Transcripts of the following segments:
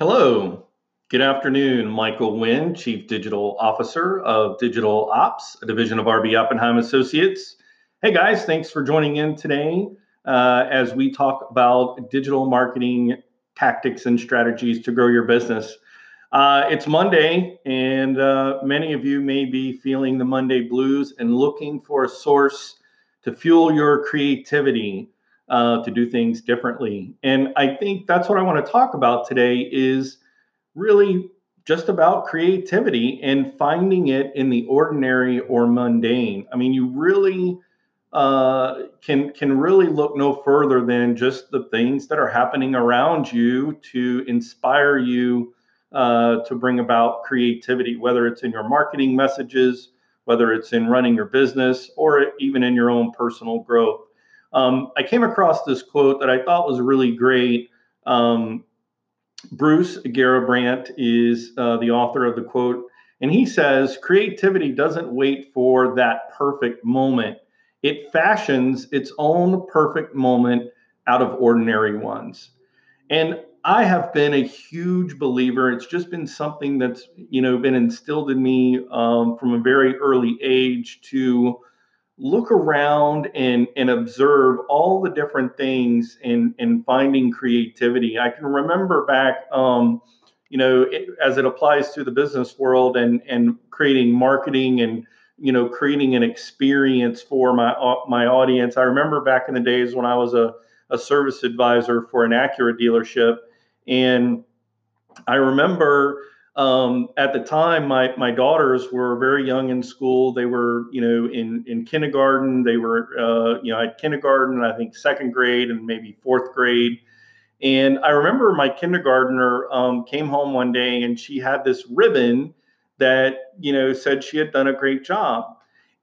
Hello. Good afternoon. Michael Wynn, Chief Digital Officer of Digital Ops, a division of RB Oppenheim Associates. Hey guys, thanks for joining in today uh, as we talk about digital marketing tactics and strategies to grow your business. Uh, it's Monday, and uh, many of you may be feeling the Monday blues and looking for a source to fuel your creativity uh, to do things differently. And I think that's what I want to talk about today is really just about creativity and finding it in the ordinary or mundane. I mean, you really uh, can can really look no further than just the things that are happening around you to inspire you uh, to bring about creativity, whether it's in your marketing messages, whether it's in running your business, or even in your own personal growth. Um, I came across this quote that I thought was really great. Um, Bruce Garrabrandt is uh, the author of the quote, and he says, Creativity doesn't wait for that perfect moment, it fashions its own perfect moment out of ordinary ones. And I have been a huge believer. It's just been something that's you know been instilled in me um, from a very early age to look around and and observe all the different things in in finding creativity. I can remember back, um, you know, it, as it applies to the business world and and creating marketing and you know creating an experience for my uh, my audience. I remember back in the days when I was a a service advisor for an Acura dealership, and I remember um, at the time, my my daughters were very young in school. They were, you know, in in kindergarten. They were, uh, you know, at kindergarten, I think second grade and maybe fourth grade. And I remember my kindergartner um, came home one day and she had this ribbon that you know said she had done a great job.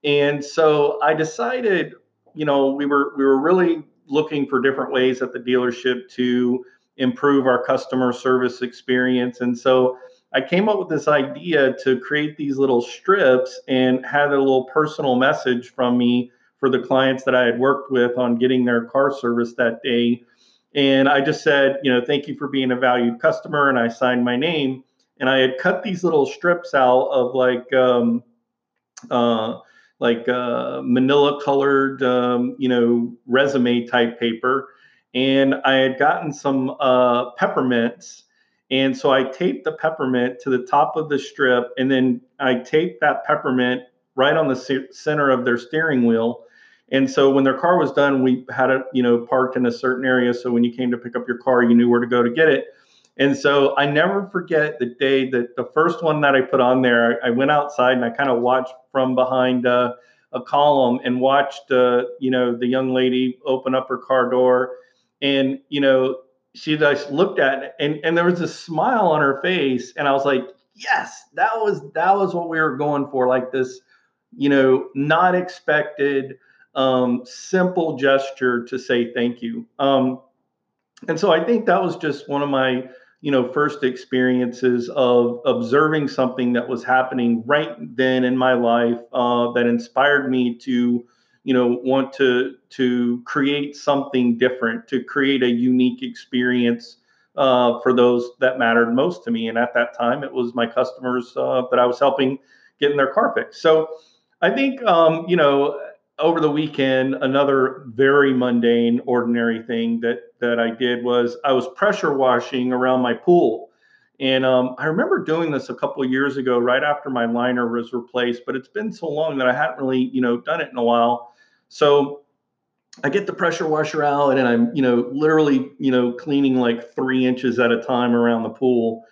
And so I decided, you know, we were we were really looking for different ways at the dealership to improve our customer service experience. And so I came up with this idea to create these little strips and had a little personal message from me for the clients that I had worked with on getting their car service that day. And I just said, you know, thank you for being a valued customer. And I signed my name. And I had cut these little strips out of like, um, uh, like uh, manila colored, um, you know, resume type paper. And I had gotten some uh, peppermints and so I taped the peppermint to the top of the strip, and then I taped that peppermint right on the center of their steering wheel. And so when their car was done, we had it, you know, parked in a certain area. So when you came to pick up your car, you knew where to go to get it. And so I never forget the day that the first one that I put on there, I went outside and I kind of watched from behind a column and watched, uh, you know, the young lady open up her car door. And, you know, she just looked at it and, and there was a smile on her face and i was like yes that was that was what we were going for like this you know not expected um, simple gesture to say thank you. Um, and so i think that was just one of my you know first experiences of observing something that was happening right then in my life uh, that inspired me to you know want to to create something different to create a unique experience uh, for those that mattered most to me and at that time it was my customers uh, that i was helping get in their car fixed so i think um, you know over the weekend another very mundane ordinary thing that that i did was i was pressure washing around my pool and um, I remember doing this a couple years ago, right after my liner was replaced. But it's been so long that I hadn't really, you know, done it in a while. So I get the pressure washer out and I'm, you know, literally, you know, cleaning like three inches at a time around the pool.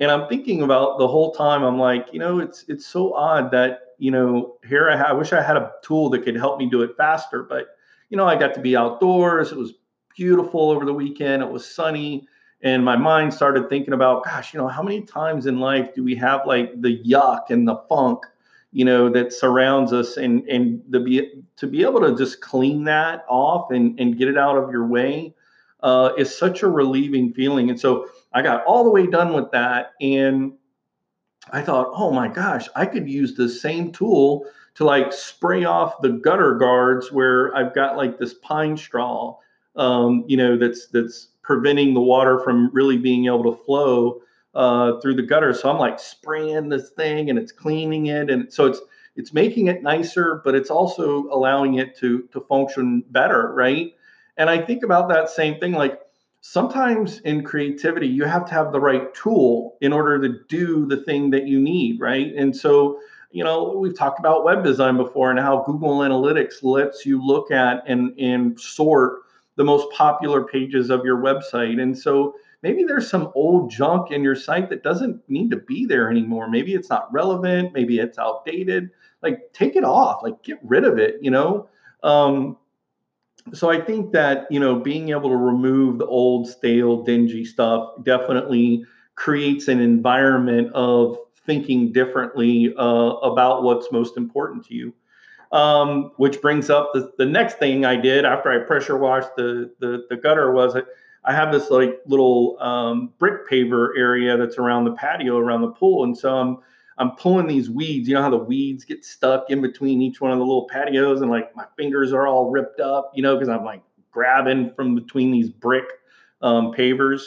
And I'm thinking about the whole time, I'm like, you know, it's it's so odd that, you know, here I, have, I wish I had a tool that could help me do it faster. But, you know, I got to be outdoors. It was beautiful over the weekend. It was sunny. And my mind started thinking about, gosh, you know, how many times in life do we have like the yuck and the funk you know that surrounds us and and the be to be able to just clean that off and and get it out of your way uh, is such a relieving feeling. And so i got all the way done with that and i thought oh my gosh i could use the same tool to like spray off the gutter guards where i've got like this pine straw um, you know, that's that's preventing the water from really being able to flow uh, through the gutter. So I'm like spraying this thing and it's cleaning it, and so it's it's making it nicer, but it's also allowing it to to function better, right? And I think about that same thing, like sometimes in creativity, you have to have the right tool in order to do the thing that you need, right? And so you know, we've talked about web design before and how Google Analytics lets you look at and, and sort the most popular pages of your website. And so maybe there's some old junk in your site that doesn't need to be there anymore. Maybe it's not relevant, maybe it's outdated. Like take it off, like get rid of it, you know? Um, so I think that, you know, being able to remove the old, stale, dingy stuff definitely creates an environment of thinking differently uh, about what's most important to you. Um, which brings up the, the next thing I did after I pressure washed the, the, the gutter was I, have this like little um, brick paver area that's around the patio around the pool. And so I'm, I'm pulling these weeds. You know how the weeds get stuck in between each one of the little patios and like my fingers are all ripped up, you know, because I'm like grabbing from between these brick um, pavers.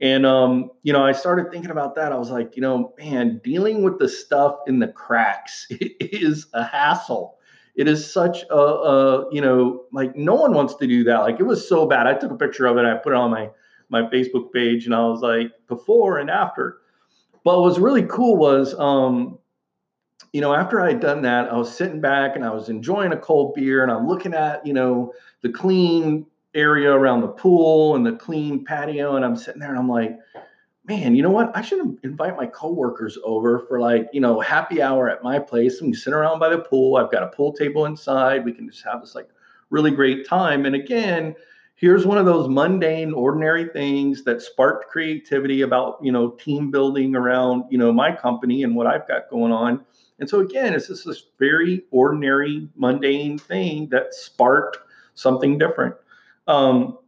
And um, you know, I started thinking about that. I was like, you know, man, dealing with the stuff in the cracks is a hassle. It is such a, a, you know, like no one wants to do that. Like it was so bad. I took a picture of it. I put it on my my Facebook page, and I was like, before and after. But what was really cool was, um, you know, after I had done that, I was sitting back and I was enjoying a cold beer, and I'm looking at, you know, the clean area around the pool and the clean patio. And I'm sitting there and I'm like, man, you know what? I should invite my coworkers over for like, you know, happy hour at my place. And we sit around by the pool. I've got a pool table inside. We can just have this like really great time. And again, here's one of those mundane, ordinary things that sparked creativity about, you know, team building around, you know, my company and what I've got going on. And so again, it's just this very ordinary, mundane thing that sparked something different. Um,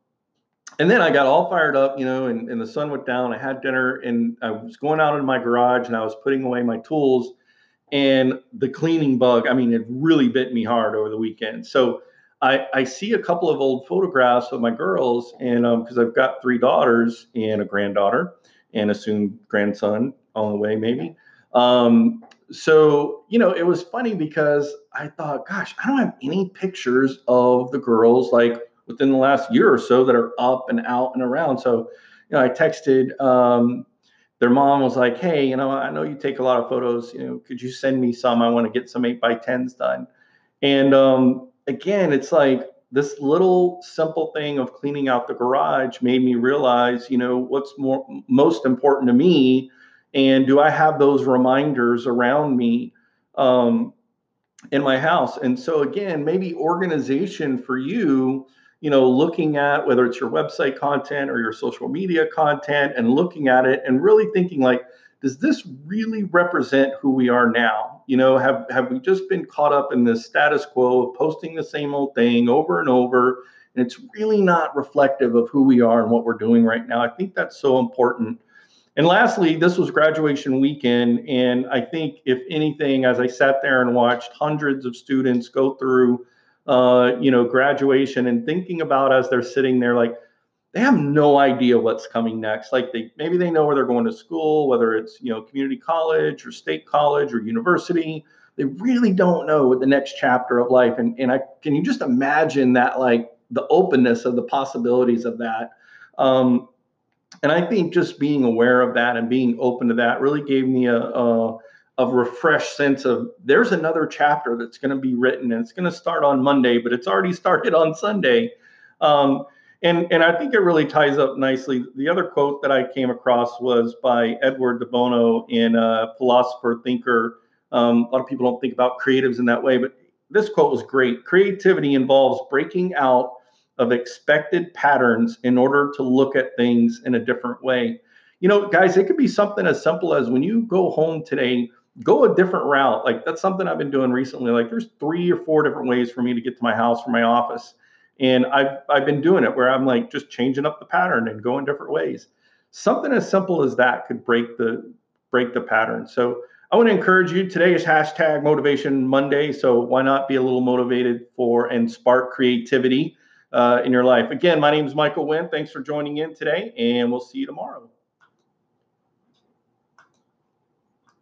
and then I got all fired up, you know, and, and the sun went down. I had dinner and I was going out in my garage and I was putting away my tools. And the cleaning bug, I mean, it really bit me hard over the weekend. So I, I see a couple of old photographs of my girls, and because um, I've got three daughters and a granddaughter and a soon grandson on the way, maybe. Um, so, you know, it was funny because I thought, gosh, I don't have any pictures of the girls like within the last year or so that are up and out and around. So, you know, I texted um, their mom was like, "Hey, you know, I know you take a lot of photos. You know, could you send me some? I want to get some eight by tens done." And um, again, it's like this little simple thing of cleaning out the garage made me realize, you know, what's more most important to me, and do I have those reminders around me? Um, in my house. And so again, maybe organization for you you know, looking at whether it's your website content or your social media content and looking at it and really thinking like, does this really represent who we are now? You know, have have we just been caught up in this status quo of posting the same old thing over and over? And it's really not reflective of who we are and what we're doing right now. I think that's so important. And lastly, this was graduation weekend. And I think, if anything, as I sat there and watched hundreds of students go through uh, you know, graduation and thinking about as they're sitting there, like they have no idea what's coming next. Like they maybe they know where they're going to school, whether it's you know community college or state college or university. They really don't know what the next chapter of life. And and I can you just imagine that like the openness of the possibilities of that. Um, and I think just being aware of that and being open to that really gave me a, a a refreshed sense of there's another chapter that's going to be written and it's going to start on Monday, but it's already started on Sunday. Um, and, and I think it really ties up nicely. The other quote that I came across was by Edward de Bono in a philosopher thinker. Um, a lot of people don't think about creatives in that way, but this quote was great. Creativity involves breaking out of expected patterns in order to look at things in a different way. You know, guys, it could be something as simple as when you go home today, go a different route. Like that's something I've been doing recently. Like there's three or four different ways for me to get to my house from my office. And I've I've been doing it where I'm like just changing up the pattern and going different ways. Something as simple as that could break the break the pattern. So I want to encourage you. Today is hashtag motivation Monday. So why not be a little motivated for and spark creativity uh, in your life. Again, my name is Michael Wynn. Thanks for joining in today, and we'll see you tomorrow.